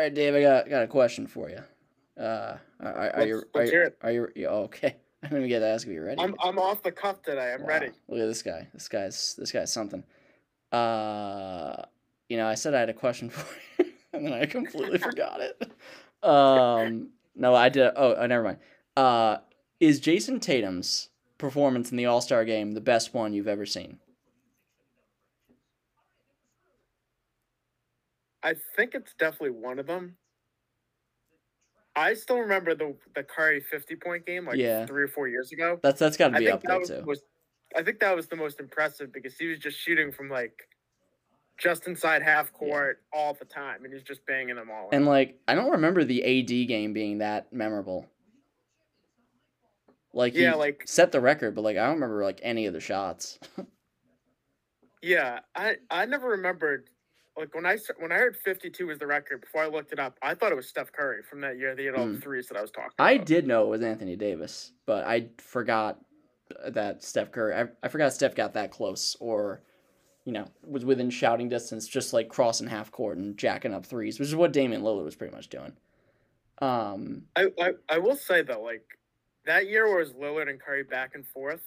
All right, Dave, I got got a question for you. Uh, are, are, are you are, you- are you okay? I don't even get to ask if you're ready. I'm I'm off the cuff today. I'm Wow, ready. Look at this guy. This guy's this guy's something. Uh, you know, I said I had a question for you, and then I completely forgot it. Um, no, I did. Oh, oh, never mind. Uh, is Jayson Tatum's performance in the All Star game the best one you've ever seen? I think it's definitely one of them. I still remember the the Curry fifty point game like Yeah. three or four years ago. That's that's got to I be think up that there was, too. was I think that was the most impressive because he was just shooting from like just inside half court all the time, and he's just banging them all. And like, I don't remember the AD game being that memorable. Like, he Yeah, like- set the record, but like, I don't remember like any of the shots. Yeah, I I never remembered like when I when I heard 52 was the record before I looked it up. I thought it was Steph Curry from that year. They had all the Mm. threes that I was talking. About. I about. did know it was Anthony Davis, but I forgot that Steph Curry. I, I forgot Steph got that close, or you know, was within shouting distance, just like crossing half court and jacking up threes, which is what Damian Lillard was pretty much doing. Um, I, I I will say though, like that year where it was Lillard and Curry back and forth.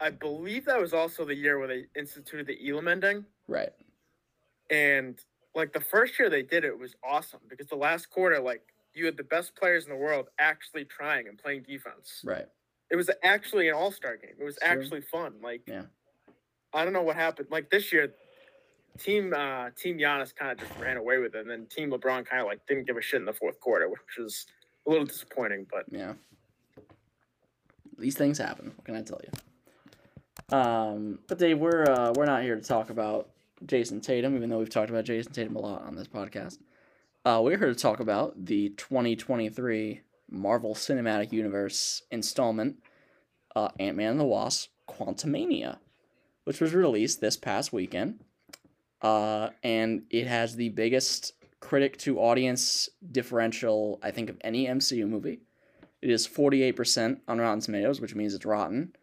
I believe that was also the year where they instituted the Elam ending, right. And like the first year they did it was awesome because the last quarter, like you had the best players in the world actually trying and playing defense. Right. It was actually an All Star game. It was Sure. actually fun. Like Yeah. I don't know what happened. Like this year, team uh team Giannis kind of just ran away with it, and then team LeBron kind of like didn't give a shit in the fourth quarter, which was a little disappointing. But Yeah. These things happen. What can I tell you? Um, but Dave, we're uh, we're not here to talk about Jayson Tatum, even though we've talked about Jayson Tatum a lot on this podcast. Uh, we're here to talk about the 2023 Marvel Cinematic Universe installment, uh, Ant Man and the Wasp: Quantumania, which was released this past weekend, uh, and it has the biggest critic to audience differential I think of any MCU movie. It is 48% on Rotten Tomatoes, which means it's rotten.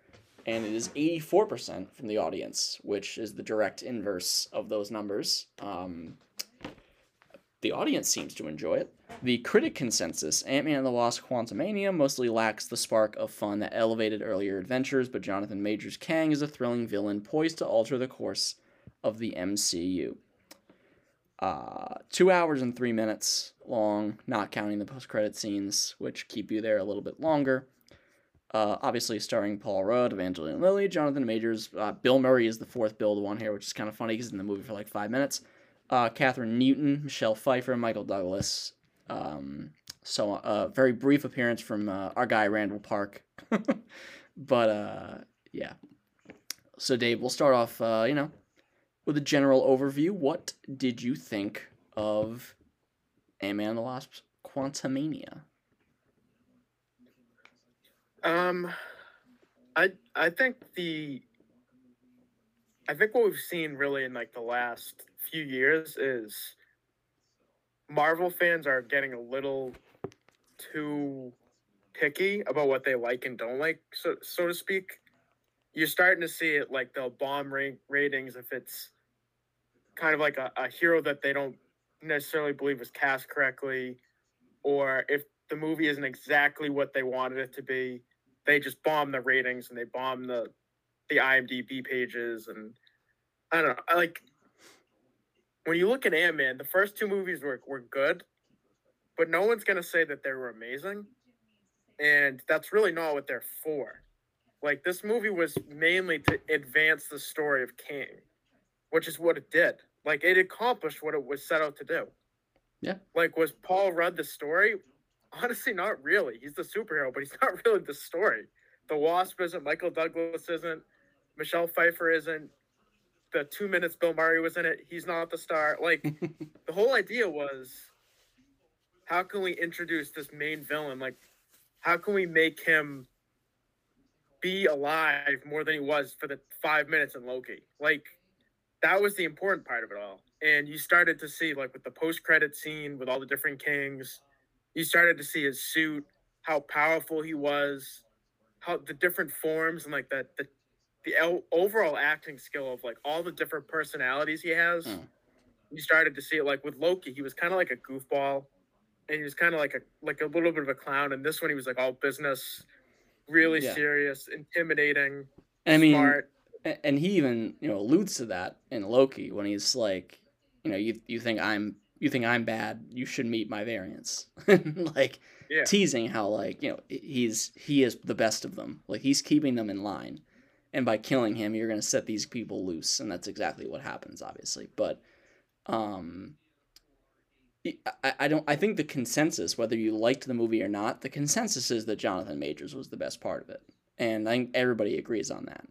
And it is 84% from the audience, which is the direct inverse of those numbers. Um, the audience seems to enjoy it. The critic consensus Ant Man and the Wasp Quantumania mostly lacks the spark of fun that elevated earlier adventures, but Jonathan Majors Kang is a thrilling villain poised to alter the course of the MCU. Uh, two hours and three minutes long, not counting the post credit scenes, which keep you there a little bit longer. Uh, obviously, starring Paul Rudd, Evangeline Lilly, Jonathan Majors. Uh, Bill Murray is the fourth build one here, which is kind of funny because he's in the movie for like five minutes. Uh, Kathryn Newton, Michelle Pfeiffer, Michael Douglas. Um, so, a uh, very brief appearance from uh, our guy Randall Park. but, uh, yeah. So, Dave, we'll start off, uh, you know, with a general overview. What did you think of Ant Man and the Wasp Quantumania? Um, I I think the I think what we've seen really in like the last few years is Marvel fans are getting a little too picky about what they like and don't like, so so to speak. You're starting to see it like they'll bomb ratings if it's kind of like a, a hero that they don't necessarily believe was cast correctly, or if the movie isn't exactly what they wanted it to be, they just bomb the ratings and they bomb the the IMDb pages and I don't know. I like when you look at Ant Man, the first two movies were were good, but no one's gonna say that they were amazing, and that's really not what they're for. Like this movie was mainly to advance the story of Kang, which is what it did. Like it accomplished what it was set out to do. Yeah. Like was Paul Rudd the story? Honestly, not really. He's the superhero, but he's not really the story. The Wasp isn't. Michael Douglas isn't. Michelle Pfeiffer isn't. The two minutes Bill Murray was in it, he's not the star. Like the whole idea was, how can we introduce this main villain? Like, how can we make him be alive more than he was for the five minutes in Loki? Like, that was the important part of it all. And you started to see, like, with the post credit scene with all the different Kangs, you started to see his suit, how powerful he was, how the different forms, and like that the the overall acting skill of like all the different personalities he has. Mm. you started to see it like with Loki. He was kind of like a goofball, and he was kind of like a like a little bit of a clown. And this one, he was like all business, really Yeah. serious, intimidating, And I mean, smart. And he even you know alludes to that in Loki when he's like, you know, you you think I'm you think I'm bad, you should meet my variants, like Yeah. teasing how like you know he's he is the best of them, like he's keeping them in line, and by killing him, you're gonna set these people loose, and that's exactly what happens, obviously. But, um, I, I don't I think the consensus, whether you liked the movie or not, the consensus is that Jonathan Majors was the best part of it, and I think everybody agrees on that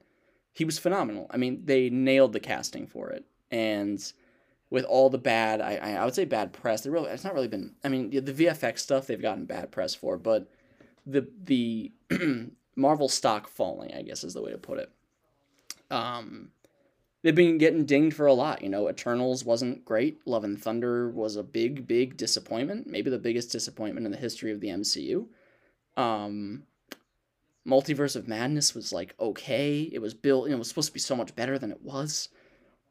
he was phenomenal. I mean, they nailed the casting for it, and with all the bad, I I would say bad press. They really, it's not really been. I mean, the VFX stuff they've gotten bad press for, but the the Marvel stock falling, I guess, is the way to put it. Um, they've been getting dinged for a lot. You know, Eternals wasn't great. Love and Thunder was a big, big disappointment. Maybe the biggest disappointment in the history of the MCU. Um, Multiverse of Madness was like okay. It was built, you know, it was supposed to be so much better than it was.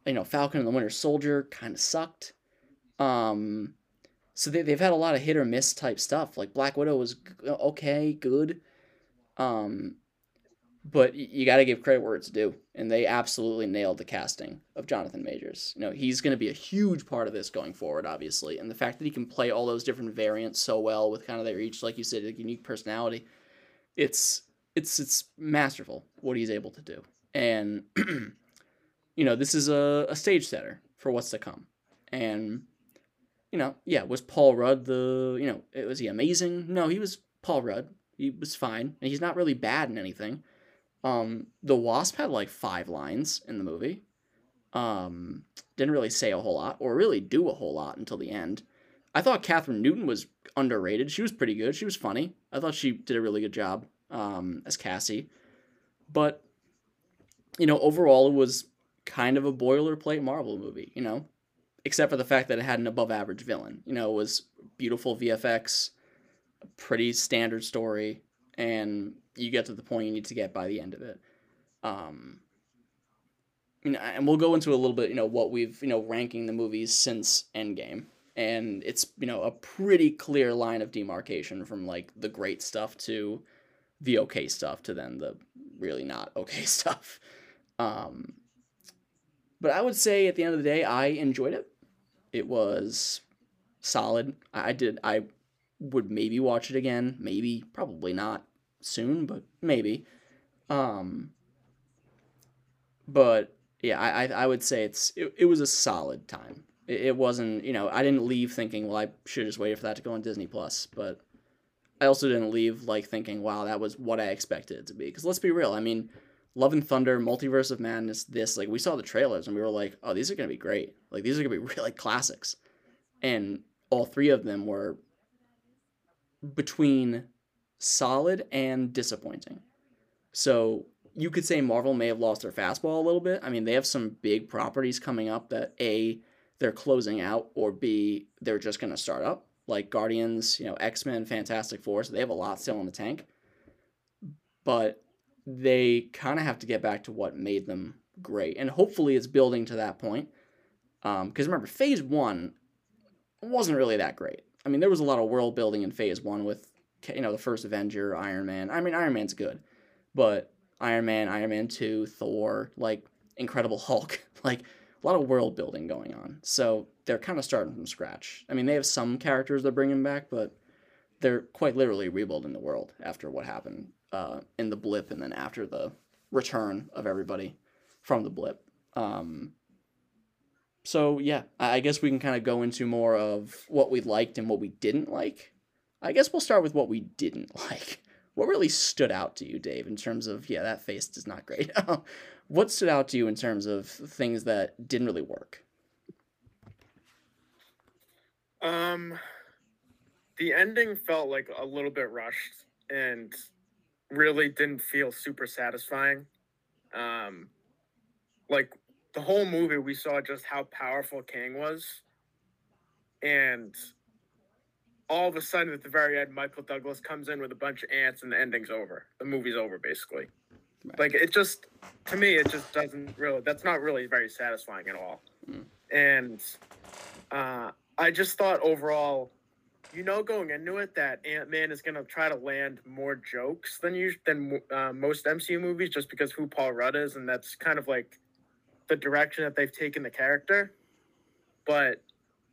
You know, Falcon and the Winter Soldier kind of sucked. Um, so they, they've had a lot of hit or miss type stuff. Like Black Widow was okay, good. Um, but you got to give credit where it's due, and they absolutely nailed the casting of Jonathan Majors. You know, he's going to be a huge part of this going forward, obviously, and the fact that he can play all those different variants so well with kind of their each, like you said, a unique personality, it's it's it's masterful what he's able to do, and you know, this is a, a stage setter for what's to come, and you know, yeah, was Paul Rudd the you know was he amazing? No, he was Paul Rudd. He was fine, and he's not really bad in anything. Um, the Wasp had like five lines in the movie. Um, didn't really say a whole lot, or really do a whole lot until the end. I thought Kathryn Newton was underrated. She was pretty good. She was funny. I thought she did a really good job um, as Cassie. But, you know, overall, it was kind of a boilerplate Marvel movie, you know, except for the fact that it had an above average villain. You know, it was beautiful VFX, pretty standard story, and you get to the point you need to get by the end of it. Um, you know, and we'll go into a little bit, you know, what we've, you know, ranking the movies since Endgame. And it's, you know, a pretty clear line of demarcation from like the great stuff to the okay stuff to then the really not okay stuff. Um, but I would say at the end of the day, I enjoyed it. It was solid. I did. I would maybe watch it again. Maybe, probably not soon, but maybe. Um, but yeah, I, I, would say it's it, it was a solid time. It, it wasn't, you know, I didn't leave thinking, well, I should just waited for that to go on Disney Plus, but I also didn't leave like thinking, wow, that was what I expected it to be. Because let's be real, I mean, Love and Thunder, Multiverse of Madness, this, like, we saw the trailers and we were like, oh, these are to be great. Like, these are to be really classics. And all three of them were between solid and disappointing. So you could say Marvel may have lost their fastball a little bit. I mean, they have some big properties coming up that A, they're closing out, or B, they're just to start up. Like Guardians, you know, X Men, Fantastic Four. So they have a lot still in the tank. But they kind of have to get back to what made them great. And hopefully it's building to that point. Um, because remember, phase one wasn't really that great. I mean, there was a lot of world building in phase one with, you know, the first Avenger, Iron Man. I mean, Iron Man's good. But Iron Man, Iron Man 2, Thor, like Incredible Hulk, like a lot of world building going on. So they're kind of starting from scratch. I mean, they have some characters they're bringing back, but they're quite literally rebuilding the world after what happened uh, in the blip and then after the return of everybody from the blip. Um, so yeah, I guess we can kind of go into more of what we liked and what we didn't like. I guess we'll start with what we didn't like. What really stood out to you, Dave, in terms of yeah, that face is not great. what stood out to you in terms of things that didn't really work? Um, the ending felt like a little bit rushed and really didn't feel super satisfying. Um, like the whole movie, we saw just how powerful Kang was, and all of a sudden, at the very end, Michael Douglas comes in with a bunch of ants, and the ending's over. The movie's over, basically. Right. Like it just, to me, it just doesn't really. That's not really very satisfying at all. Mm. and uh, I just thought overall, you know, going into it that Ant Man is gonna try to land more jokes than you than uh, most MCU movies, just because who Paul Rudd is, and that's kind of like the direction that they've taken the character. But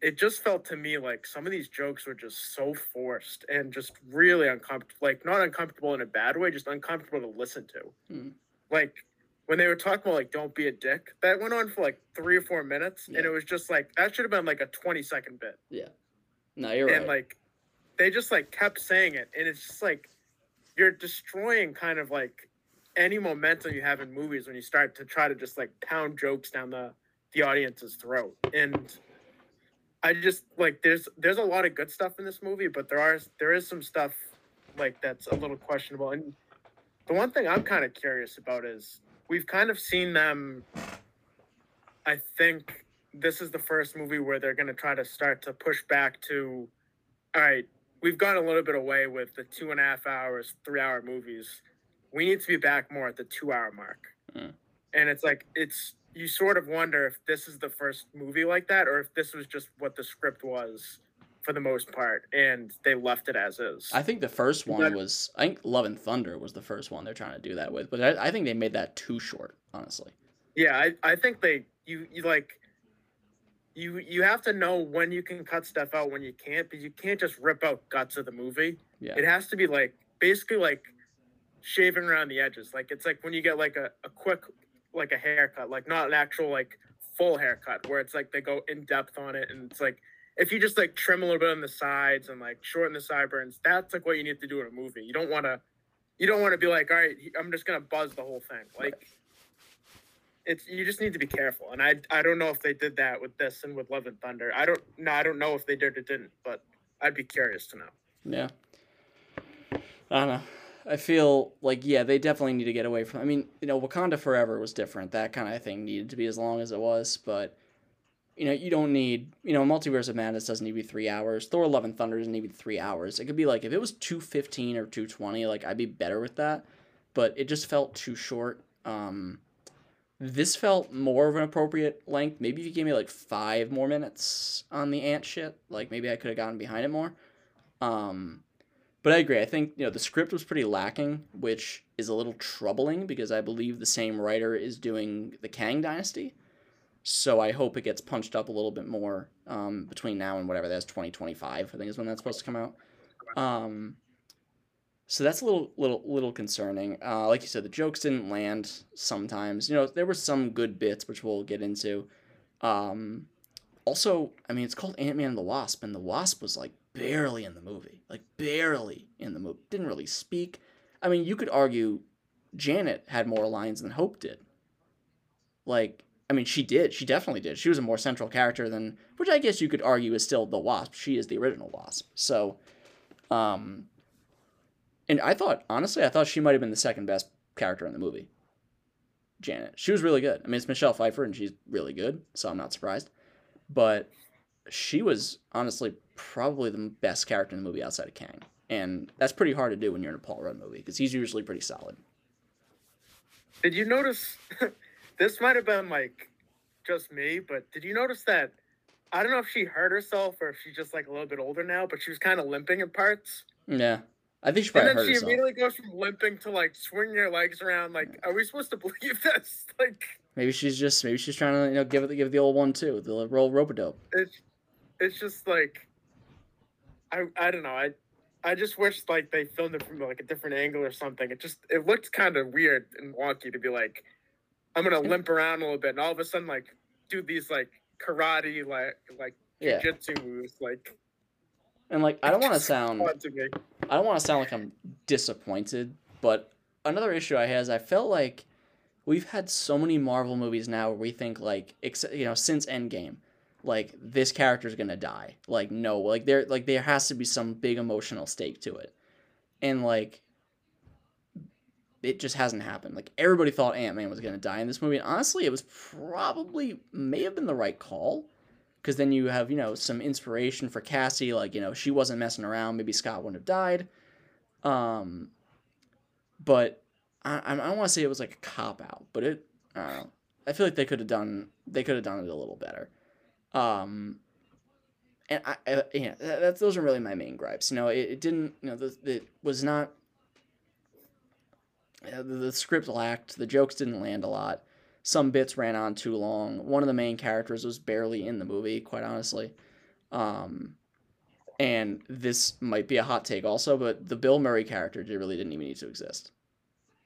it just felt to me like some of these jokes were just so forced and just really uncomfortable. Like not uncomfortable in a bad way, just uncomfortable to listen to. Hmm. Like when they were talking about like don't be a dick, that went on for like three or four minutes, Yeah. and it was just like that should have been like a twenty second bit. No, you're right. And like they just like kept saying it, and it's just like you're destroying kind of like any momentum you have in movies when you start to try to just like pound jokes down the the audience's throat. And I just like there's there's a lot of good stuff in this movie, but there are there is some stuff like that's a little questionable. And the one thing I'm kind of curious about is we've kind of seen them. I think this is the first movie where they're going to try to start to push back to, all right, we've gone a little bit away with the two and a half hours, three hour movies. We need to be back more at the two hour mark. Mm. And it's like, it's, you sort of wonder if this is the first movie like that or if this was just what the script was for the most part and they left it as is. I think the first one was I think Love and Thunder was the first one they're trying to do that with, but I, I think they made that too short, honestly. Yeah, I, I think they you you like you you have to know when you can cut stuff out when you can't because you can't just rip out guts of the movie. Yeah. It has to be like basically like shaving around the edges. Like it's like when you get like a, a quick like a haircut, like not an actual like full haircut where it's like they go in depth on it and it's like if you just like trim a little bit on the sides and like shorten the sideburns, that's like what you need to do in a movie. You don't want to you don't want to be like, all right, I'm just gonna buzz the whole thing. Like it's you just need to be careful. And I I don't know if they did that with this and with Love and Thunder. I don't no, I don't know if they did or didn't, but I'd be curious to know. Yeah. I don't know. I feel like yeah, they definitely need to get away from. I mean, you know, Wakanda Forever was different. That kind of thing needed to be as long as it was, but you know, you don't need. You know, Multiverse of Madness doesn't need to be three hours. Thor: Love and Thunder doesn't need to be three hours. It could be like if it was two fifteen or two twenty, like I'd be better with that. But it just felt too short. Um, this felt more of an appropriate length. Maybe if you gave me like five more minutes on the ant shit, like maybe I could have gotten behind it more. Um, but I agree. I think you know the script was pretty lacking, which is a little troubling because I believe the same writer is doing the Kang Dynasty. So I hope it gets punched up a little bit more um, between now and whatever that's twenty twenty five. I think is when that's supposed to come out. Um, so that's a little little little concerning. Uh, like you said, the jokes didn't land sometimes. You know, there were some good bits which we'll get into. Um, also, I mean, it's called Ant Man and the Wasp, and the Wasp was like barely in the movie, like barely in the movie. Didn't really speak. I mean, you could argue Janet had more lines than Hope did. Like, I mean, she did. She definitely did. She was a more central character than, which I guess you could argue is still the Wasp. She is the original Wasp. So, um, and I thought, honestly, I thought she might have been the second best character in the movie. Janet. She was really good. I mean, it's Michelle Pfeiffer, and she's really good, so I'm not surprised. But she was honestly probably the best character in the movie outside of Kang. And that's pretty hard to do when you're in a Paul Rudd movie because he's usually pretty solid. Did you notice this might have been like just me, but did you notice that I don't know if she hurt herself or if she's just like a little bit older now, but she was kind of limping in parts. Yeah. I think she probably And then she herself. immediately goes from limping to like swinging her legs around. Like, are we supposed to believe this? Like, Maybe she's just maybe she's trying to you know give it give the old one too the roll rope dope. it's it's just like I I don't know. I I just wish like they filmed it from like a different angle or something. It just it looked kind of weird and wonky to be like, I'm gonna limp around a little bit, and all of a sudden like do these like karate like like Yeah. jujitsu moves. Like And like I don't want to sound odd to me. I don't want to sound like I'm disappointed, but another issue I had is I felt like we've had so many Marvel movies now where we think like, ex- you know, since Endgame, like this character's gonna die. Like no, like there, like there has to be some big emotional stake to it, and like it just hasn't happened. Like everybody thought Ant Man was gonna die in this movie, and honestly, it was probably may have been the right call. Because then you have, you know, some inspiration for Cassie, like, you know, she wasn't messing around. Maybe Scott wouldn't have died. Um, but I, I don't want to say it was like a cop out, but it, I don't know. I feel like they could have done, they could have done it a little better. Um, and I, I yeah, that, that's those are really my main gripes. You know, it, it didn't. You know, the, it was not. The script lacked. The jokes didn't land a lot. Some bits ran on too long. One of the main characters was barely in the movie, quite honestly. Um, and this might be a hot take also, but the Bill Murray character really didn't even need to exist.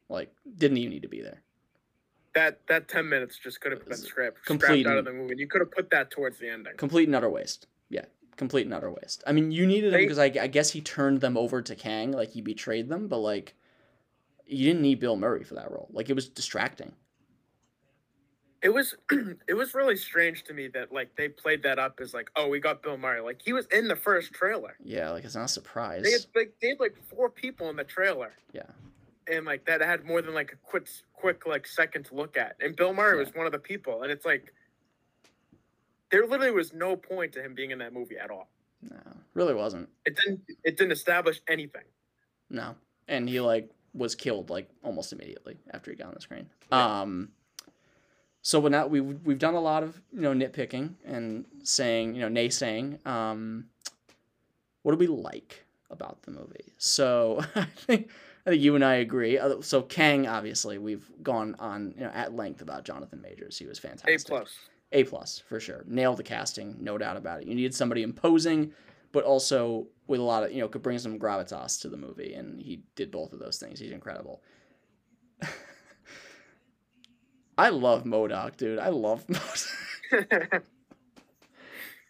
Like, didn't even need to be there. That that ten minutes just could have been scrapped, Complete scrapped out of the movie. You could have put that towards the ending. Complete and utter waste. Yeah, complete and utter waste. I mean, you needed him because I, I guess he turned them over to Kang, like he betrayed them, but like, you didn't need Bill Murray for that role. Like, it was distracting. It was it was really strange to me that like they played that up as like, oh, we got Bill Murray. Like he was in the first trailer. Yeah, like it's not a surprise. They had like they had like four people in the trailer. Yeah. And like that had more than like a quick quick like second to look at. And Bill Murray Yeah. was one of the people. And it's like there literally was no point to him being in that movie at all. No, really wasn't. It didn't it didn't establish anything. No, and he like was killed like almost immediately after he got on the screen. Yeah. Um, so when that we we've we've done a lot of you know nitpicking and saying you know naysaying. Um, what do we like about the movie? So I think I think you and I agree. Uh, So Kang, obviously, we've gone on you know at length about Jonathan Majors. He was fantastic. A plus. A plus for sure. Nailed the casting, no doubt about it. You needed somebody imposing, but also with a lot of you know could bring some gravitas to the movie, and he did both of those things. He's incredible. I love MODOK, dude. I love MODOK.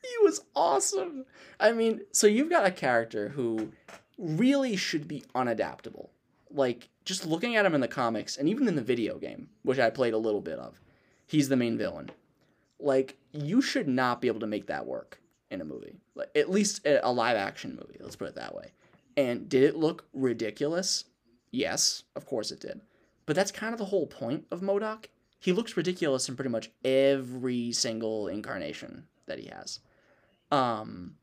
he was awesome. I mean, so you've got a character who really should be unadaptable. Like just looking at him in the comics and even in the video game, which I played a little bit of, he's the main villain. Like you should not be able to make that work in a movie. Like at least a live action movie, let's put it that way. And did it look ridiculous? Yes, of course it did. But that's kind of the whole point of MODOK. He looks ridiculous in pretty much every single incarnation that he has. Um,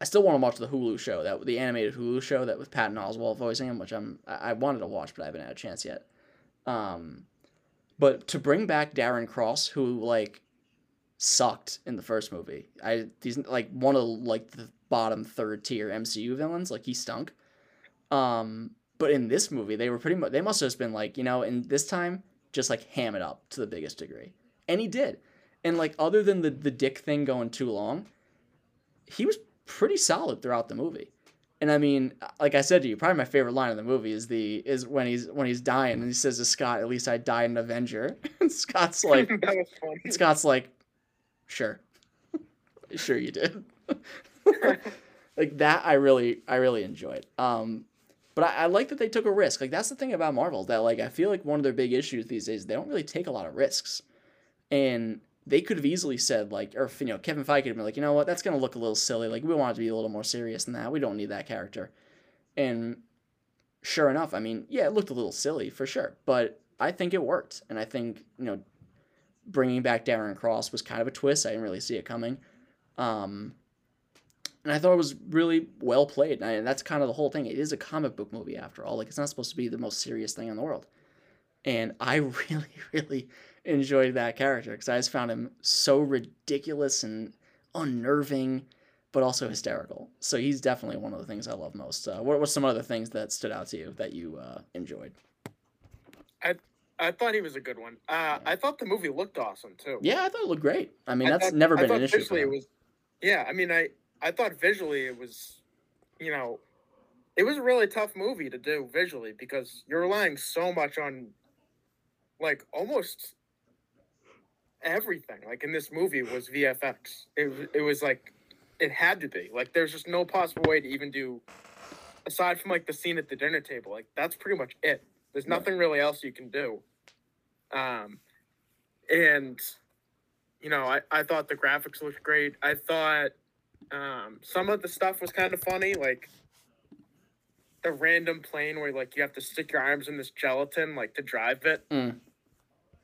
I still want to watch the Hulu show that the animated Hulu show that with Patton Oswalt voicing him, which I'm I wanted to watch, but I haven't had a chance yet. Um, but to bring back Darren Cross, who like sucked in the first movie, I he's like one of like the bottom third tier MCU villains, like he stunk. Um, but in this movie, they were pretty much they must have just been like you know, in this time just like ham it up to the biggest degree, and he did. And like other than the the dick thing going too long, he was pretty solid throughout the movie. And I mean, like I said to you, probably my favorite line in the movie is the is when he's when he's dying and he says to Scott, "At least I died an Avenger." And Scott's like, that was funny. Scott's like, "Sure, sure you did." like that, I really I really enjoyed. Um, but I, I like that they took a risk. Like that's the thing about Marvel that like I feel like one of their big issues these days they don't really take a lot of risks, and they could have easily said like, or you know, Kevin Feige could have been like, you know what, that's gonna look a little silly. Like we want it to be a little more serious than that. We don't need that character. And sure enough, I mean, yeah, it looked a little silly for sure, but I think it worked, and I think you know, bringing back Darren Cross was kind of a twist. I didn't really see it coming. Um, and I thought it was really well played. And, that's kind of the whole thing. It is a comic book movie after all. Like it's not supposed to be the most serious thing in the world. And I really, really enjoyed that character because I just found him so ridiculous and unnerving, but also hysterical. So he's definitely one of the things I love most. Uh, what what's some other things that stood out to you that you uh, enjoyed? I I thought he was a good one. Uh, I thought the movie looked awesome too. Yeah, I thought it looked great. I mean, I that's thought- never been an issue for visually it was, yeah, I mean, I I thought visually it was, you know, it was a really tough movie to do visually because you're relying so much on, like, almost everything. Like in this movie was VFX. It was- it was like, it had to be like. There's just no possible way to even do, aside from like the scene at the dinner table. Like that's pretty much it. There's nothing really else you can do. Um, and you know, I, I thought the graphics looked great. I thought um, some of the stuff was kind of funny, like the random plane where like you have to stick your arms in this gelatin like to drive it. Mm.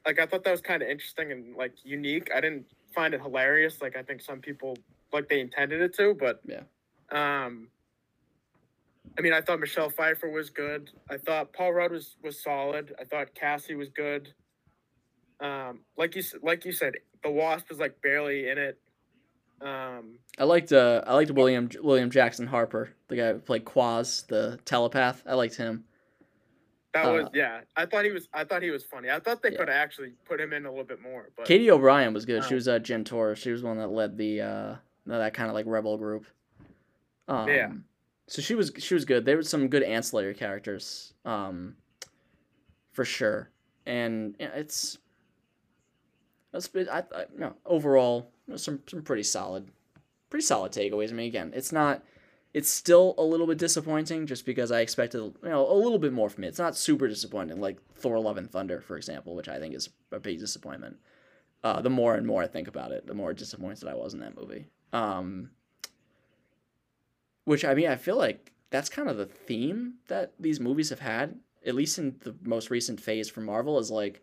Like I thought that was kind of interesting and like unique. I didn't find it hilarious like I think some people like they intended it to, but Yeah. Um, I mean, I thought Michelle Pfeiffer was good. I thought Paul Rudd was was solid. I thought Cassie was good. Um, like you like you said, the Wasp is like barely in it. Um, I liked uh I liked William William Jackson Harper, the guy who played Quaz, the telepath. I liked him. that was Uh, yeah. I thought he was I thought he was funny. I thought they Yeah. could have actually put him in a little bit more, but Katy O'Brian was good. She Oh. was uh, Jentorra. She was one that led the uh that kind of like rebel group. Um, Yeah. So she was she was good. There were some good ancillary characters, um, for sure. And yeah, it's that's I, I overall you know, some some pretty solid, pretty solid takeaways. I mean, again, it's not. It's still a little bit disappointing just because I expected you know a little bit more from it. It's not super disappointing like Thor: Love and Thunder, for example, which I think is a big disappointment. Uh, the more and more I think about it, the more disappointed I was in that movie. Um, which I mean, I feel like that's kind of the theme that these movies have had, at least in the most recent phase for Marvel, is like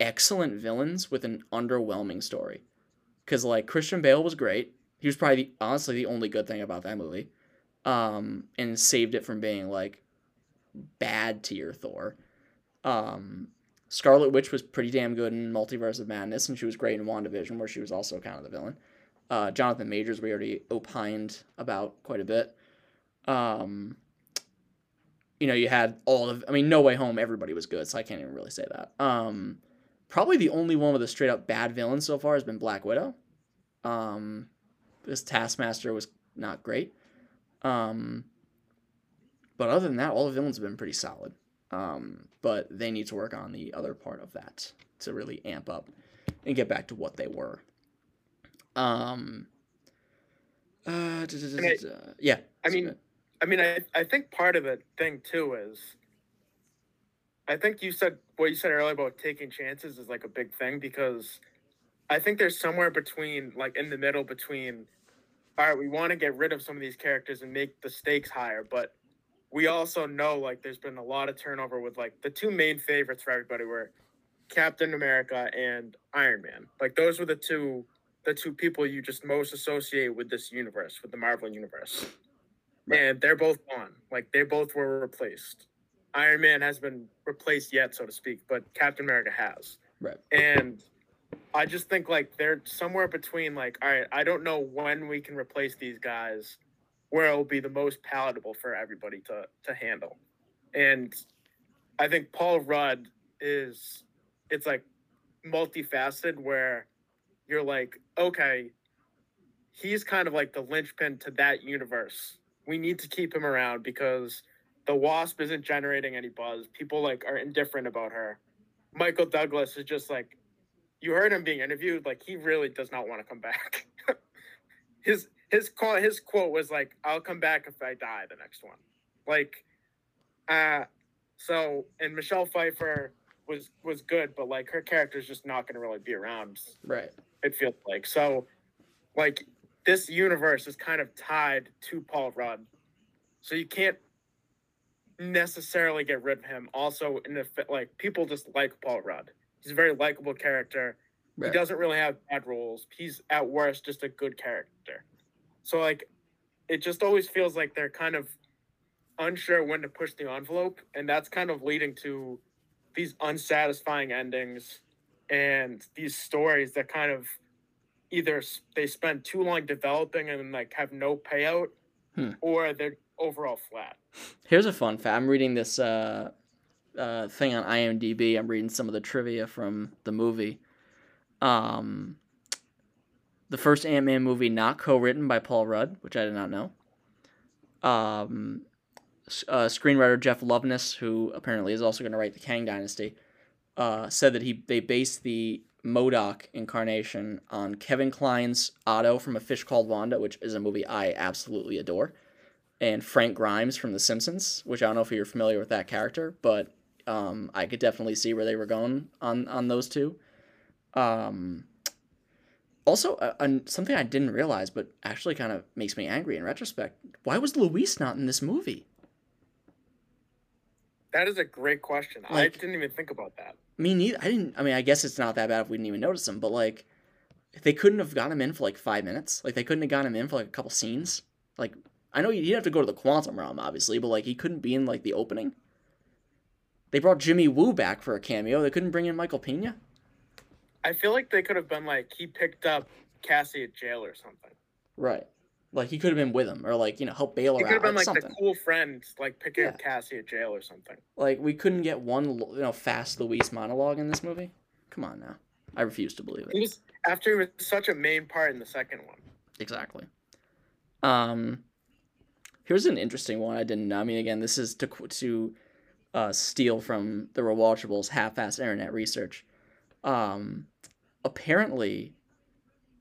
excellent villains with an underwhelming story. Because like Christian Bale was great. He was probably the, honestly the only good thing about that movie, um, and saved it from being like bad tier Thor. Um, Scarlet Witch was pretty damn good in Multiverse of Madness, and she was great in WandaVision, where she was also kind of the villain. Uh, Jonathan Majors, we already opined about quite a bit. Um, you know, you had all of, I mean, No Way Home, everybody was good, so I can't even really say that. Um, probably the only one with a straight up bad villain so far has been Black Widow. Um, this Taskmaster was not great. Um, but other than that, all the villains have been pretty solid. Um, but they need to work on the other part of that to really amp up and get back to what they were. Um, uh, I- yeah. I mean, I mean, I I think part of the thing too is, I think you said what you said earlier about taking chances is like a big thing because, I think there's somewhere between like in the middle between, all right, we want to get rid of some of these characters and make the stakes higher, but we also know like there's been a lot of turnover with like the two main favorites for everybody were Captain America and Iron Man. Like those were the two the two people you just most associate with this universe, with the Marvel universe. Right. And they're both gone. Like they both were replaced. Iron Man has been replaced yet, so to speak, but Captain America has. Right. And I just think like they're somewhere between like, all right, I don't know when we can replace these guys where it will be the most palatable for everybody to to handle. And I think Paul Rudd is it's like multifaceted where you're like, okay, he's kind of like the linchpin to that universe. We need to keep him around because the Wasp isn't generating any buzz. People like are indifferent about her. Michael Douglas is just like, you heard him being interviewed. Like he really does not want to come back. his his quote his quote was like, "I'll come back if I die." The next one, like, uh, so and Michelle Pfeiffer was was good, but like her character's just not going to really be around Right. it feels like. So, like, this universe is kind of tied to Paul Rudd. So you can't necessarily get rid of him. Also, in the like, people just like Paul Rudd. He's a very likable character. Right. He doesn't really have bad roles. He's at worst just a good character. So like, it just always feels like they're kind of unsure when to push the envelope, and that's kind of leading to these unsatisfying endings and these stories that kind of either they spend too long developing and like have no payout, Hmm. or they're overall flat. Here's a fun fact. I'm reading this uh, uh, thing on IMDb. I'm reading some of the trivia from the movie. Um, the first Ant Man movie not co-written by Paul Rudd, which I did not know. Um, uh, screenwriter Jeff Loveness, who apparently is also going to write the Kang Dynasty, uh, said that he they based the MODOK incarnation on Kevin Kline's Otto from A Fish Called Wanda, which is a movie I absolutely adore and Frank Grimes from The Simpsons, which I don't know if you're familiar with that character, but um, I could definitely see where they were going on on those two. Um, also, uh, something I didn't realize, but actually kind of makes me angry in retrospect. Why was Luis not in this movie? That is a great question. I didn't even think about that. Me neither. I didn't. I mean, I guess it's not that bad if we didn't even notice him, but like, they couldn't have got him in for like five minutes. Like, they couldn't have got him in for like a couple scenes. Like, I know he'd have to go to the quantum realm, obviously, but like, he couldn't be in like the opening. They brought Jimmy Woo back for a cameo. They couldn't bring in Michael Pena. I feel like they could have been like he picked up Cassie at jail or something. Right. Like he could have been with him, or like you know help bail He her could out, have been like something. the cool friend, like picking up Cassie at jail or something. Like we couldn't get one you know fast Luis monologue in this movie. Come on now, I refuse to believe it. He was after he was such a main part in the second one. Exactly. Um, here's an interesting one I didn't know. I mean, again, this is to to uh, steal from the Rewatchables half-assed internet research. Um, apparently,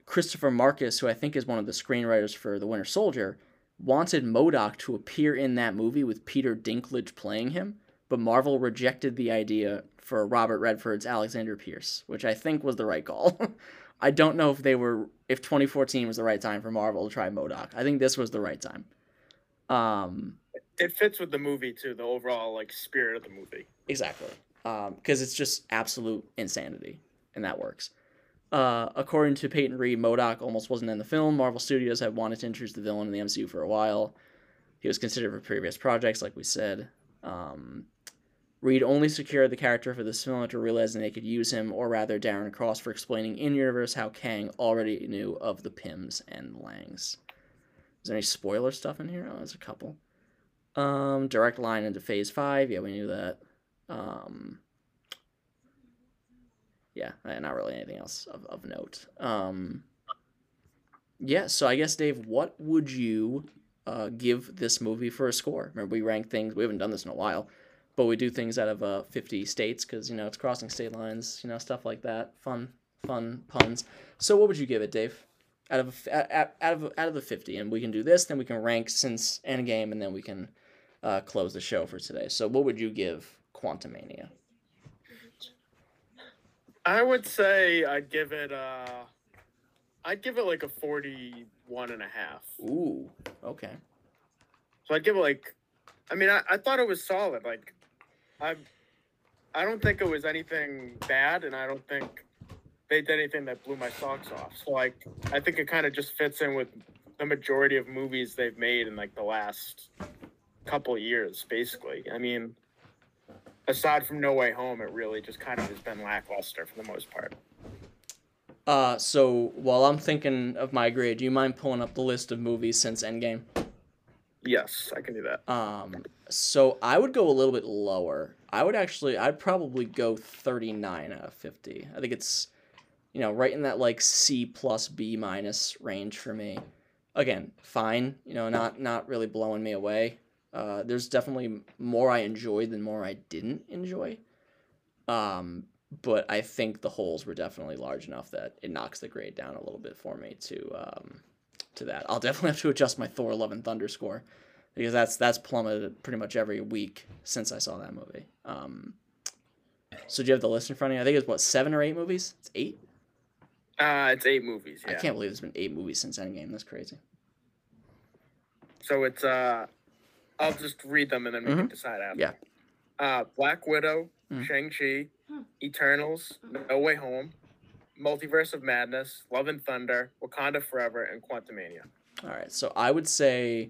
Christopher Markus, who I think is one of the screenwriters for The Winter Soldier, wanted MODOK to appear in that movie with Peter Dinklage playing him, but Marvel rejected the idea for Robert Redford's Alexander Pierce, which I think was the right call. I don't know if they were if 2014 was the right time for Marvel to try MODOK. I think this was the right time. Um, It fits with the movie too, the overall like spirit of the movie. exactly. Because it's just absolute insanity, and that works. Uh, according to Peyton Reed, MODOK almost wasn't in the film. Marvel Studios had wanted to introduce the villain in the MCU for a while. He was considered for previous projects, like we said. Um, Reed only secured the character for this film after realizing they could use him, or rather Darren Cross, for explaining in universe how Kang already knew of the Pims and Langs. Is there any spoiler stuff in here? Oh, there's a couple. Um, direct line into Phase Five. Yeah, we knew that. Um, yeah, not really anything else of, of note. Um, yeah, so I guess Dave, what would you uh, give this movie for a score? Remember, we rank things. We haven't done this in a while, but we do things out of uh, fifty states because you know it's crossing state lines. You know stuff like that. Fun, fun puns. So, what would you give it, Dave? Out of out out of out of the fifty, and we can do this. Then we can rank since Endgame, and then we can uh, close the show for today. So, what would you give Quantumania? I would say I'd give it uh I'd give it like a 41 and a half. Ooh, okay. So I'd give it like I mean I, I thought it was solid. Like I I don't think it was anything bad and I don't think they did anything that blew my socks off. So like I think it kind of just fits in with the majority of movies they've made in like the last couple years basically. I mean aside from No Way Home it really just kind of has been lackluster for the most part. Uh, so while I'm thinking of my grade, do you mind pulling up the list of movies since Endgame? Yes, I can do that. Um, so I would go a little bit lower. I would actually, I'd probably go 39 out of 50. I think it's, you know, right in that like C plus B minus range for me. Again, fine. You know, not not really blowing me away. Uh, there's definitely more I enjoyed than more I didn't enjoy. Um, but I think the holes were definitely large enough that it knocks the grade down a little bit for me to um, to that. I'll definitely have to adjust my Thor: Love and Thunder score because that's that's plummeted pretty much every week since I saw that movie. Um, so do you have the list in front of you? I think it's what seven or eight movies. It's eight. Uh, it's eight movies. I can't believe there's been eight movies since Endgame. That's crazy. So it's uh, I'll just read them and then we can Mhm. decide after. Yeah. Uh, Black Widow, Mhm. Shang Chi, Hmm. Eternals. No Way Home, Multiverse of Madness, Love and Thunder, Wakanda Forever, and Quantumania. All right, so I would say,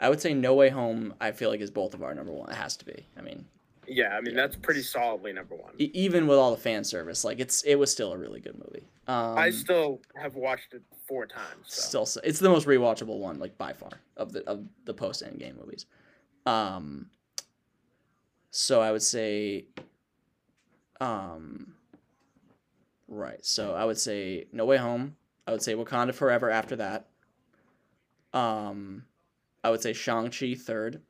I would say No Way Home. I feel like is both of our number one. It has to be. I mean, Yeah, I mean Yeah, that's pretty solidly number one. e- even with all the fan service, like it's it was still a really good movie. Um, I still have watched it four times. So. still it's the most rewatchable one like by far of the of the post Endgame movies. Um. So I would say. Um. Right. So I would say No Way Home. I would say Wakanda Forever after that. Um, I would say Shang Chi third.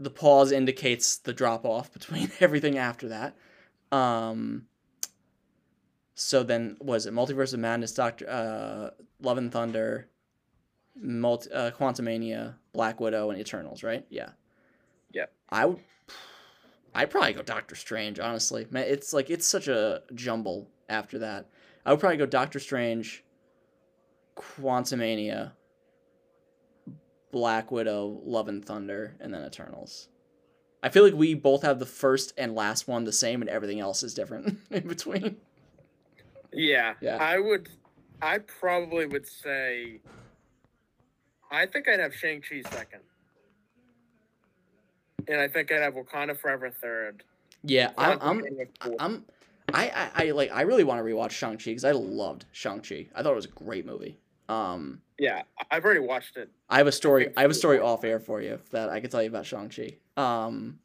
The pause indicates the drop off between everything after that. Um, so then was it Multiverse of Madness, Doctor uh, Love and Thunder, Multi uh, Quantumania, Black Widow, and Eternals, right? Yeah. Yeah. I would. I'd probably go Doctor Strange, honestly. Man, it's like it's such a jumble after that. I would probably go Doctor Strange, Quantumania, Black Widow, Love and Thunder, and then Eternals. I feel like we both have the first and last one the same, and everything else is different in between. Yeah, Yeah. I would. I probably would say. I think I'd have Shang Chi second, and I think I'd have Wakanda Forever third. Yeah, I'm, I'm, I'm, I, I, I like I really want to rewatch Shang Chi because I loved Shang Chi. I thought it was a great movie. Um, Yeah, I've already watched it. I have a story. I have a story off air for you that I can tell you about Shang Chi. Um,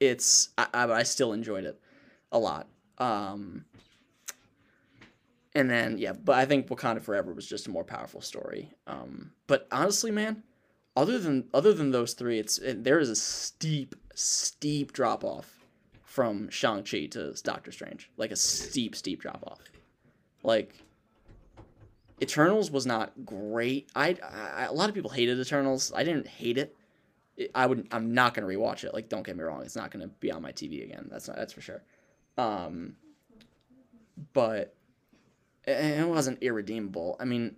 it's I, I, I still enjoyed it a lot. Um, and then yeah, but I think Wakanda Forever was just a more powerful story. Um, but honestly, man, other than other than those three, it's it, there is a steep steep drop off from Shang Chi to Doctor Strange, like a steep steep drop off. Like Eternals was not great. I, I a lot of people hated Eternals. I didn't hate it. I would. I'm not gonna rewatch it. Like, don't get me wrong. It's not gonna be on my TV again. That's not. That's for sure. Um. But it, it wasn't irredeemable. I mean,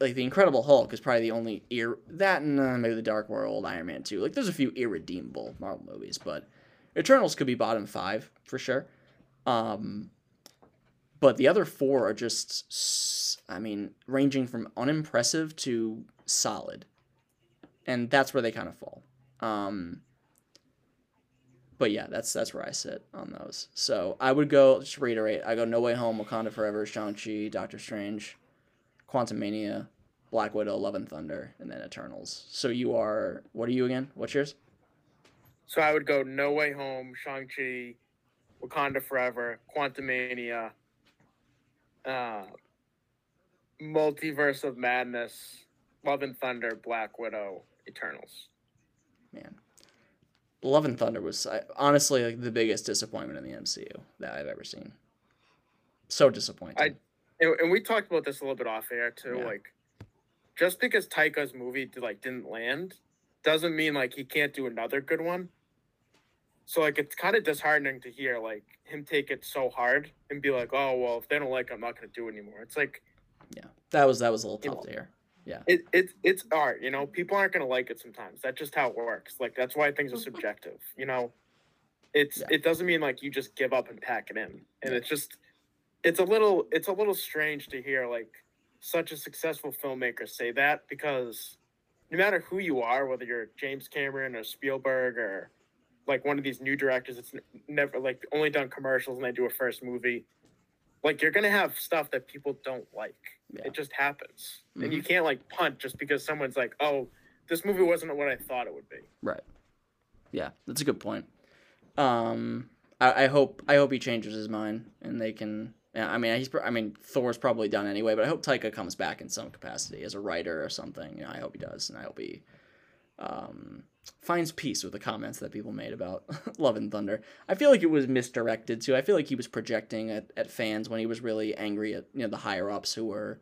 like the Incredible Hulk is probably the only ir that and uh, maybe the Dark World, Iron Man two. Like, there's a few irredeemable Marvel movies, but Eternals could be bottom five for sure. Um. But the other four are just, I mean, ranging from unimpressive to solid. And that's where they kind of fall. Um, but yeah, that's that's where I sit on those. So I would go, just reiterate, I go No Way Home, Wakanda Forever, Shang-Chi, Doctor Strange, Quantumania, Black Widow, Love and Thunder, and then Eternals. So you are, what are you again? What's yours? So I would go No Way Home, Shang Chi, Wakanda Forever, Quantumania, uh, Multiverse of Madness, Love and Thunder, Black Widow, Eternals. Man. Love and Thunder was honestly like the biggest disappointment in the MCU that I've ever seen. So disappointing. I- And, we talked about this a little bit off air too. Yeah. Like, just because Taika's movie like didn't land, doesn't mean like he can't do another good one. So like it's kind of disheartening to hear like him take it so hard and be like, oh well, if they don't like, it, I'm not gonna do it anymore. It's like yeah, that was that was a little tough know. to hear. it, it it's art, you know. People aren't gonna like it sometimes. That's just how it works. Like that's why things are mm-hmm. subjective, you know. It's Yeah. it doesn't mean like you just give up and pack it in, and Yeah. it's just it's a little it's a little strange to hear like such a successful filmmaker say that because no matter who you are, whether you're James Cameron or Spielberg or like one of these new directors that's never like only done commercials and they do a first movie, like you're gonna have stuff that people don't like. Yeah. It just happens, and you can't like punt just because someone's like, "Oh, this movie wasn't what I thought it would be." Right. Yeah, that's a good point. Um, I, I hope I hope he changes his mind and they can. Yeah, I mean he's. I mean Thor's probably done anyway, but I hope Taika comes back in some capacity as a writer or something. You know, I hope he does, and I hope he um, finds peace with the comments that people made about Love and Thunder. I feel like it was misdirected too. I feel like he was projecting at, at fans when he was really angry at you know the higher ups who were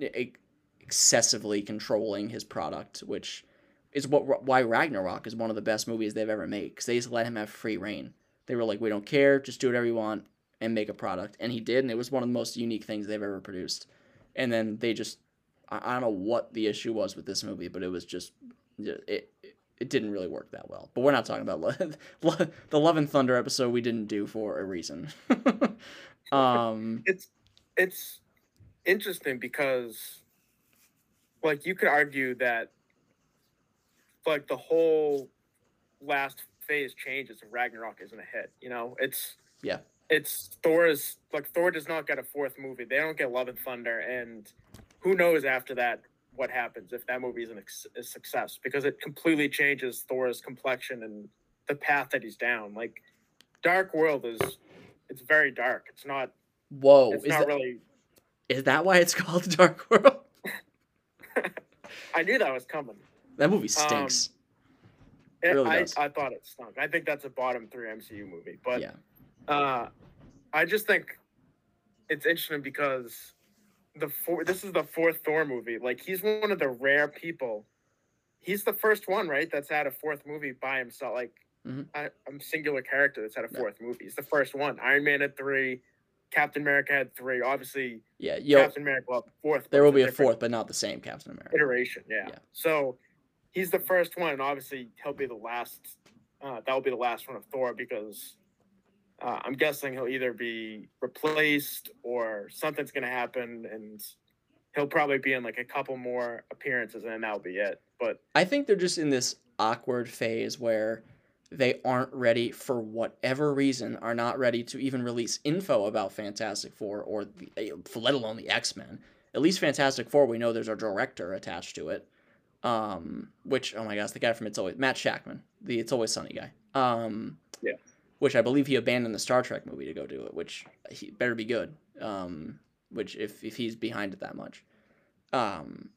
excessively controlling his product, which is what why Ragnarok is one of the best movies they've ever made because they just let him have free reign. They were like, we don't care, just do whatever you want and make a product, and he did, and it was one of the most unique things they've ever produced. And then they just, I don't know what the issue was with this movie, but it was just, it it, it didn't really work that well. But we're not talking about Lo- the Love and Thunder episode we didn't do for a reason. um, It's it's interesting because, like, you could argue that, like, the whole last phase changes and Ragnarok isn't a hit. You know, it's Yeah. it's Thor's like Thor does not get a fourth movie. They don't get Love and Thunder, and who knows after that what happens if that movie is an a success because it completely changes Thor's complexion and the path that he's down. Like Dark World is it's very dark. It's not whoa, it's is not that, really is that why it's called Dark World? I knew that was coming. That movie stinks. It- really I, does. I thought it stunk. I think that's a bottom three MCU movie. But yeah, uh, I just think it's interesting because the four, this is the fourth Thor movie. Like he's one of the rare people. He's the first one, right? That's had a fourth movie by himself. Like Mhm. I, a singular character that's had a Yeah. fourth movie. He's the first one. Iron Man had three. Captain America had three. Obviously, yeah. Yo, Captain America a fourth. there will be a fourth, but not the same Captain America. iteration. Yeah. Yeah. So he's the first one, and obviously he'll be the last. Uh, that will be the last one of Thor because uh, I'm guessing he'll either be replaced or something's going to happen, and he'll probably be in like a couple more appearances, and that'll be it. But I think they're just in this awkward phase where they aren't ready for whatever reason are not ready to even release info about Fantastic Four or the, eh, let alone the X Men. At least Fantastic Four, we know there's a director attached to it. Um, which oh my gosh, the guy from It's Always Matt Shakman, the It's Always Sunny guy. Um, Yeah. Which I believe he abandoned the Star Trek movie to go do it, which he better be good. Um, which if if he's behind it that much. Um,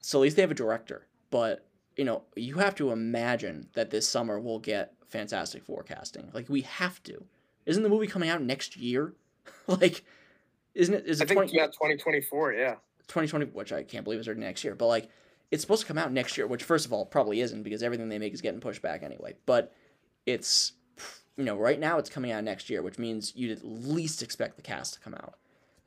so at least they have a director, but you know, you have to imagine that this summer we'll get Fantastic Four casting. Like we have to. Isn't the movie coming out next year? like, isn't it? Is I it think 20, yeah, 2024. Yeah. 2020? Which I can't believe is already next year. But like, it's supposed to come out next year. Which first of all probably isn't because everything they make is getting pushed back anyway. But it's you know right now it's coming out next year, which means you'd at least expect the cast to come out.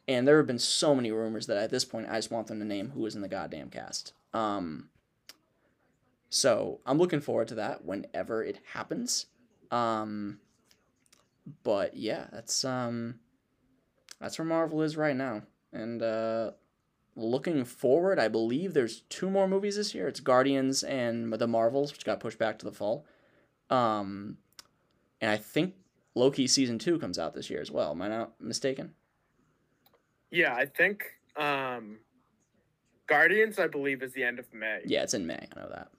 And there have been so many rumors that at this point I just want them to name who is in the goddamn cast. Um, so I'm looking forward to that whenever it happens. Um, but yeah, that's um, that's where Marvel is right now. And uh, looking forward, I believe there's two more movies this year. It's Guardians and the Marvels, which got pushed back to the fall. Um, and I think Loki season two comes out this year as well. Am I not mistaken? Yeah, I think um, Guardians, I believe, is the end of May. Yeah, it's in May. I know that.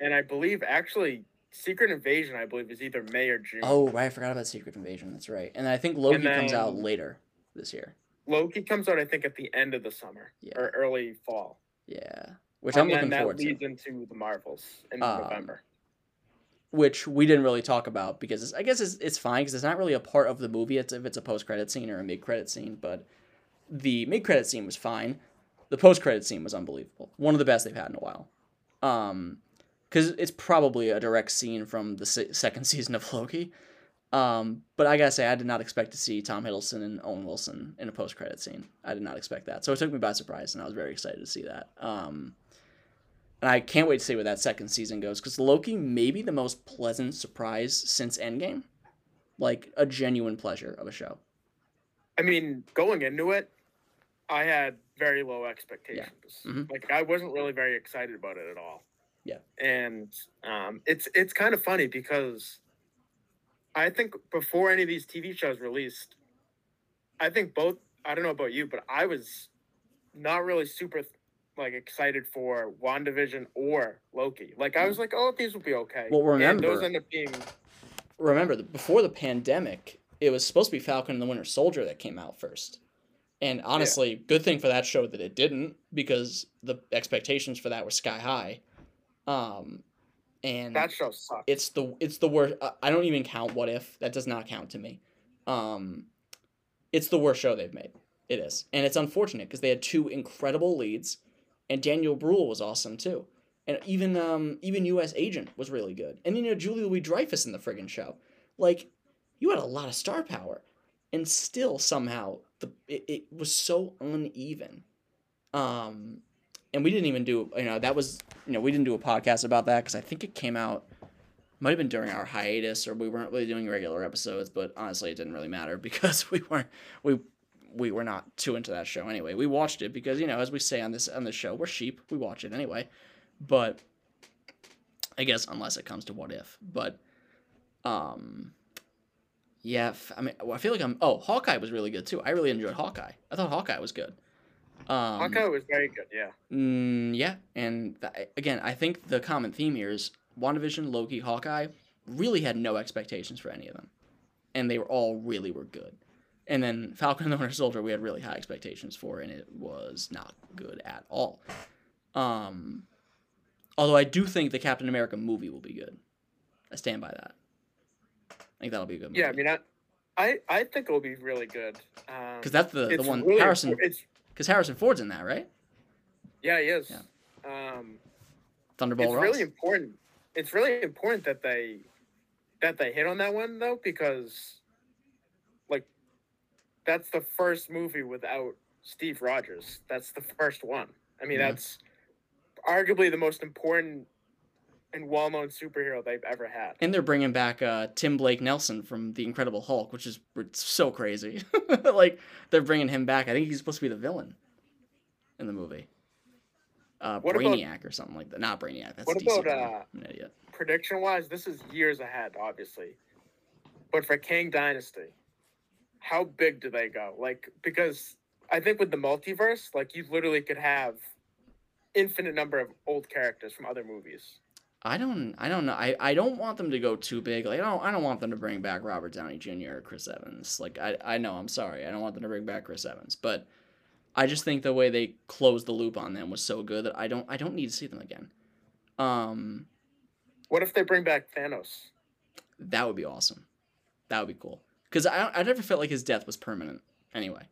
And I believe actually Secret Invasion, I believe, is either May or June. Oh, right. I forgot about Secret Invasion. That's right. And I think Loki comes out later this year. Loki comes out, I think, at the end of the summer Yeah. or early fall. Yeah. Which and I'm then looking forward to. And that leads into the Marvels in Um, November. Which we didn't really talk about because I guess it's, it's fine because it's not really a part of the movie. It's if it's a post credit scene or a mid credit scene, but the mid credit scene was fine. The post credit scene was unbelievable. One of the best they've had in a while. Um, because it's probably a direct scene from the se- second season of Loki. Um, but I gotta say, I did not expect to see Tom Hiddleston and Owen Wilson in a post credit scene. I did not expect that, so it took me by surprise, and I was very excited to see that. Um, and I can't wait to see where that second season goes because Loki may be the most pleasant surprise since Endgame. Like a genuine pleasure of a show. I mean, going into it, I had very low expectations. Mhm. Like I wasn't really very excited about it at all. Yeah. And um, it's it's kind of funny because I think before any of these TV shows released, I think both. I don't know about you, but I was not really super like excited for WandaVision or Loki. Like I was like, oh, these will be okay. Well, and those end up being Remember, before the pandemic, it was supposed to be Falcon and the Winter Soldier that came out first. And honestly, good thing for that show that it didn't because the expectations for that were sky high. Um, and that show sucked. it's the it's the worst. I- I don't even count What If. That does not count to me. Um, it's the worst show they've made. It is, and it's unfortunate because they had two incredible leads, and Daniel Bruhl was awesome too, and even um even U.S. Agent was really good, and you know Julia Louis-Dreyfus in the friggin' show, like you had a lot of star power, and still somehow the it, it was so uneven. Um, and we didn't even do you know that was you know we didn't do a podcast about that because I think it came out might have been during our hiatus or we weren't really doing regular episodes but honestly it didn't really matter because we weren't we we were not too into that show anyway. We watched it because you know as we say on this on this show we're sheep. We watch it anyway. But i guess unless it comes to what if. But um yeah f- i mean i feel like i'm oh hawkeye was really good too. I really enjoyed hawkeye. I thought hawkeye was good. Um Hawkeye was very good. Yeah. Mm, yeah, and th- again, I think the common theme here is WandaVision, Loki, Hawkeye really had no expectations for any of them, and they were all really were good. And then Falcon and the Winter Soldier, we had really high expectations for, and it was not good at all. Um, although I do think the Captain America movie will be good. I stand by that. I think that'll be a good movie. Yeah, I mean, I, I, I think it'll be really good. Um, because that's the, the one really Harrison. Because Harrison Ford's in that, right? yeah, he is. Yeah. Um, Thunderbolt it's Ross. really important. It's really important that they that they hit on that one though, because that's the first movie without Steve Rogers. That's the first one. I mean, Yeah. that's arguably the most important and well-known superhero they've ever had. And they're bringing back uh, Tim Blake Nelson from The Incredible Hulk, which is so crazy. like they're bringing him back. I think he's supposed to be the villain in the movie. uh, What about- Brainiac or something like that. Not Brainiac. That's What DC. about, uh, I'm an idiot. Prediction wise, this is years ahead, obviously. But for Kang Dynasty, how big do they go? Like, because I think with the multiverse, like you literally could have infinite number of old characters from other movies. I don't. I don't know. I, I don't want them to go too big. Like I don't. I don't want them to bring back Robert Downey Jr. or Chris Evans. Like I. I know. I'm sorry. I don't want them to bring back Chris Evans. But I just think the way they closed the loop on them was so good that I don't. I don't need to see them again. Um, What if they bring back Thanos? that would be awesome. That would be cool. Because I. I never felt like his death was permanent. Anyway.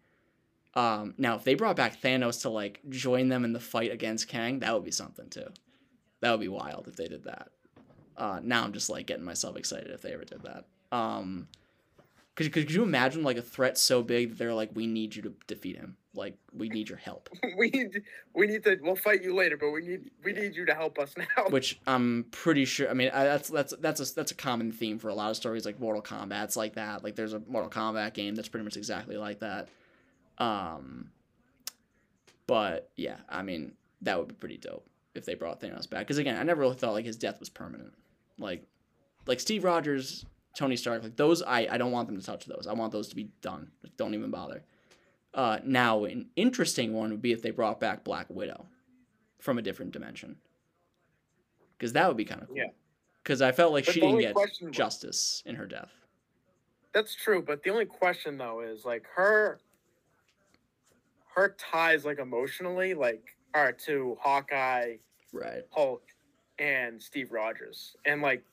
Um. Now, if they brought back Thanos to like join them in the fight against Kang, that would be something too. That would be wild if they did that. Uh, now I'm just like getting myself excited if they ever did that. Um, could could you imagine like a threat so big that they're like, we need you to defeat him. Like we need your help. we need we need to we'll fight you later, but we need we need you to help us now. Which I'm pretty sure. I mean, I, that's that's that's a that's a common theme for a lot of stories like Mortal Kombat's like that. Like there's a Mortal Kombat game that's pretty much exactly like that. Um, but yeah, I mean that would be pretty dope if they brought Thanos back. Because again, I never really thought like his death was permanent. Like, like Steve Rogers, Tony Stark, like those, I I don't want them to touch those. I want those to be done. Like, don't even bother. Uh, now an interesting one would be if they brought back Black Widow from a different dimension. Because that would be kind of cool. Yeah. Because I felt like But she didn't get justice in her death. That's true, but the only question though is like her her ties like emotionally like are to Hawkeye, Right. Hulk, and Steve Rogers. And like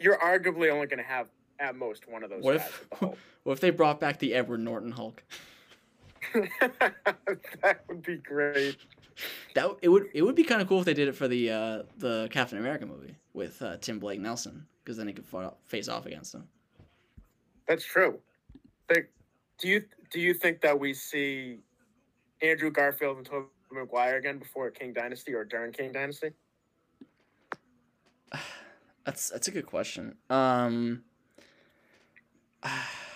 you're arguably only gonna have at most one of those What if- with the Hulk. What if they brought back the Edward Norton Hulk? that would be great. That it would it would be kind of cool if they did it for the uh, the Captain America movie with uh, Tim Blake Nelson because then he could fa- face off against him. That's true. Do you do you think that we see Andrew Garfield and Tobey Maguire again before Kang Dynasty or during Kang Dynasty? That's that's a good question. Um,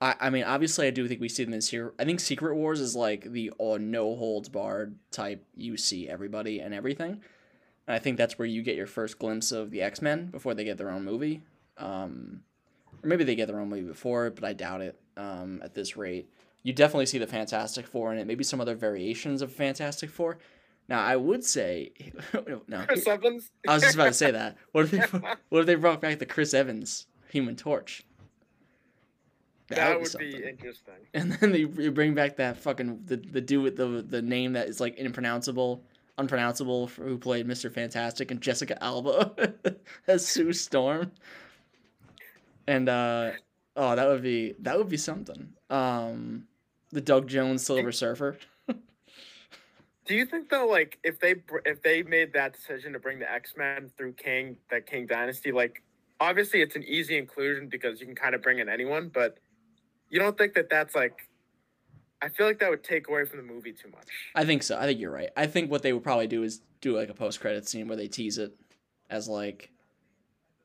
I I mean obviously I do think we see them this year. I think Secret Wars is like the oh, no holds barred type. You see everybody and everything. And I think that's where you get your first glimpse of the X Men before they get their own movie. Um, or maybe they get their own movie before, but I doubt it. Um, at this rate, you definitely see the Fantastic Four in it. Maybe some other variations of Fantastic Four. Now I would say no. Chris Evans. I was just about to say that. What if they what if they brought back the Chris Evans Human Torch? That be would be something. interesting. And then they you bring back that fucking the the dude with the the name that is like impronounceable, unpronounceable, for, who played Mister Fantastic and Jessica Alba as Sue Storm. And uh oh, that would be that would be something. Um, the Doug Jones Silver Surfer. Do you think though, like if they if they made that decision to bring the X Men through Kang that Kang Dynasty, like obviously it's an easy inclusion because you can kind of bring in anyone, but you don't think that that's like. I feel like that would take away from the movie too much. I think so. I think you're right. I think what they would probably do is do like a post credit scene where they tease it as like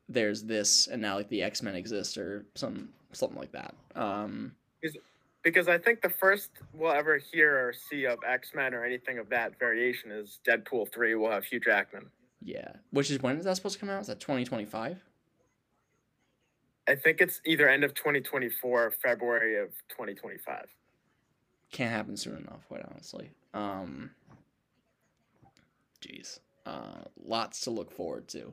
there's this and now like the X Men exist or some something like that. Um because I think the first we'll ever hear or see of X Men or anything of that variation is Deadpool three. We'll have Hugh Jackman. yeah. Which is when is that supposed to come out? Is that twenty twenty five? I think it's either end of 2024 or February of 2025. Can't happen soon enough, quite honestly. Um Jeez. Uh lots to look forward to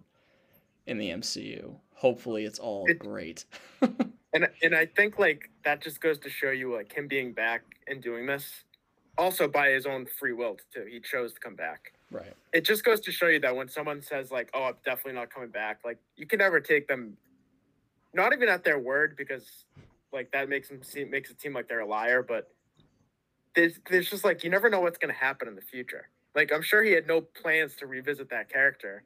in the MCU. Hopefully it's all It- great. And and I think like that just goes to show you like him being back and doing this, also by his own free will too. He chose to come back. right. It just goes to show you that when someone says like, "Oh, I'm definitely not coming back," like you can never take them, not even at their word because like that makes them seem makes it seem like they're a liar. But there's there's just like you never know what's gonna happen in the future. Like I'm sure he had no plans to revisit that character,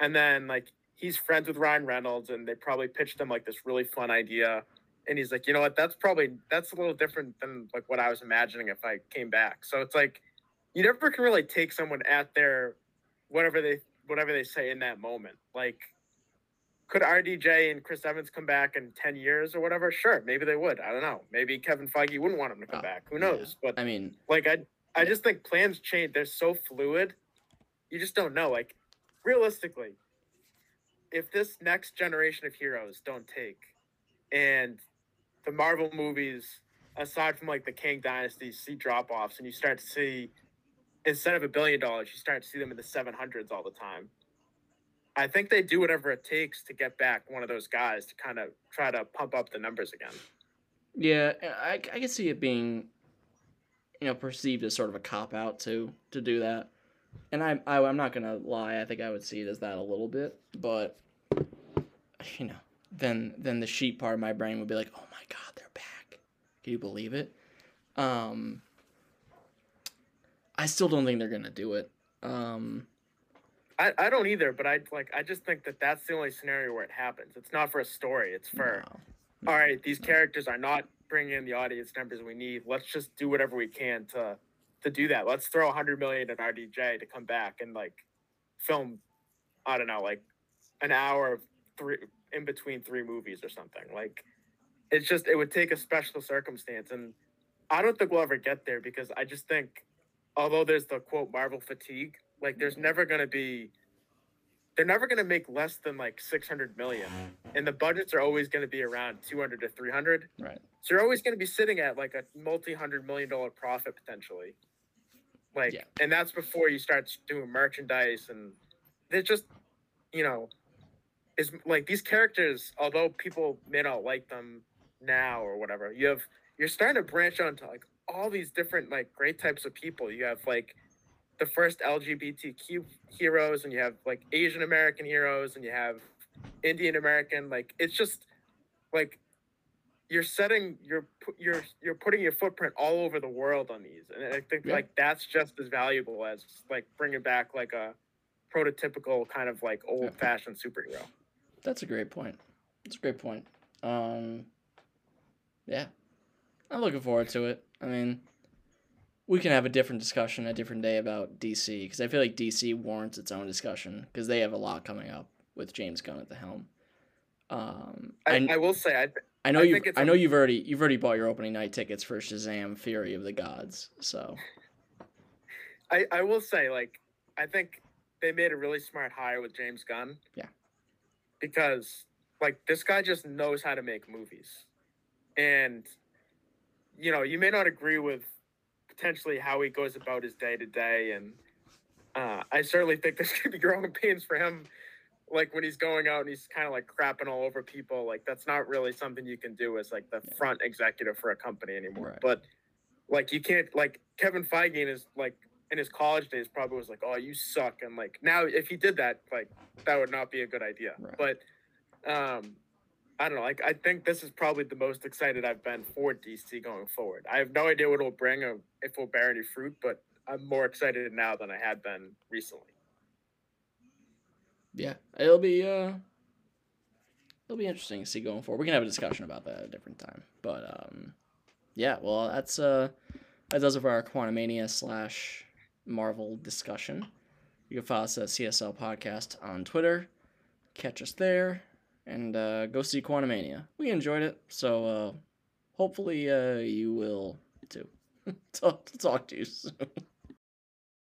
and then like he's friends with Ryan Reynolds, and they probably pitched him like this really fun idea, and he's like, you know what, that's probably that's a little different than like what I was imagining if I came back. So it's like you never can really take someone at their whatever they whatever they say in that moment. Like, could RDJ and Chris Evans come back in ten years or whatever? Sure, maybe they would. I don't know. Maybe Kevin Feige wouldn't want him to come Uh, back. Who yeah. knows? But I mean, like I I Yeah. just think plans change. They're so fluid you just don't know. Like realistically, if this next generation of heroes don't take, and the Marvel movies, aside from like the Kang Dynasty, see drop offs, and you start to see instead of a billion dollars, you start to see them in the seven hundreds all the time. I think they do whatever it takes to get back one of those guys to kind of try to pump up the numbers again. Yeah, I, I can see it being, you know, perceived as sort of a cop out to to do that, and I, I I'm not gonna lie, I think I would see it as that a little bit, but you know, then then the sheep part of my brain would be like, oh my god, they're back. Can you believe it? Um, I still don't think they're gonna do it. Um, I, I don't either, but I like I just think that that's the only scenario where it happens. It's not for a story. It's for no. all right. These characters are not bringing in the audience numbers we need. Let's just do whatever we can to to do that. Let's throw a hundred million at RDJ to come back and like film. I don't know, like an hour of three in between three movies or something. Like it's just it would take a special circumstance, and I don't think we'll ever get there because I just think, although there's the quote Marvel fatigue, like there's never gonna be. They're never gonna make less than like six hundred million, and the budgets are always gonna be around two hundred to three hundred. Right. So you're always gonna be sitting at like a multi-hundred million dollar profit potentially. Like, Yeah. and that's before you start doing merchandise and they're just, you know, is like these characters. Although people may not like them now or whatever, you have you're starting to branch out into like all these different like great types of people. You have like the first LGBTQ heroes, and you have like Asian American heroes, and you have Indian American. Like it's just like you're setting you're you're you're putting your footprint all over the world on these, and I think Yeah. like that's just as valuable as like bringing back like a prototypical kind of like old fashioned superhero. That's a great point. That's a great point. Um, yeah, I'm looking forward to it. I mean, we can have a different discussion a different day about DC because I feel like DC warrants its own discussion because they have a lot coming up with James Gunn at the helm. Um, I, I, I will say I I know you I a- know you've already you've already bought your opening night tickets for Shazam: Fury of the Gods. So I, I will say, like, I think they made a really smart hire with James Gunn. Yeah. Because, like, this guy just knows how to make movies. And, you know, you may not agree with potentially how he goes about his day to day. And uh, I certainly think there's going to be growing pains for him. Like when he's going out and he's kind of like crapping all over people, like that's not really something you can do as like the front executive for a company anymore. Right. But like you can't like Kevin Feige in his like in his college days probably was like, "Oh, you suck," and like now if he did that, like that would not be a good idea. Right. But um, I don't know. Like I think this is probably the most excited I've been for DC going forward. I have no idea what it'll bring or if it'll bear any fruit, but I'm more excited now than I had been recently. yeah, it'll be uh, it'll be interesting to see going forward. We can have a discussion about that at a different time. But um, yeah, well, that's uh, that does it for our Quantumania slash Marvel discussion. You can follow us at CSL Podcast on Twitter. Catch us there, and uh, go see Quantumania. We enjoyed it, so uh, hopefully uh, you will too. talk, talk to you soon.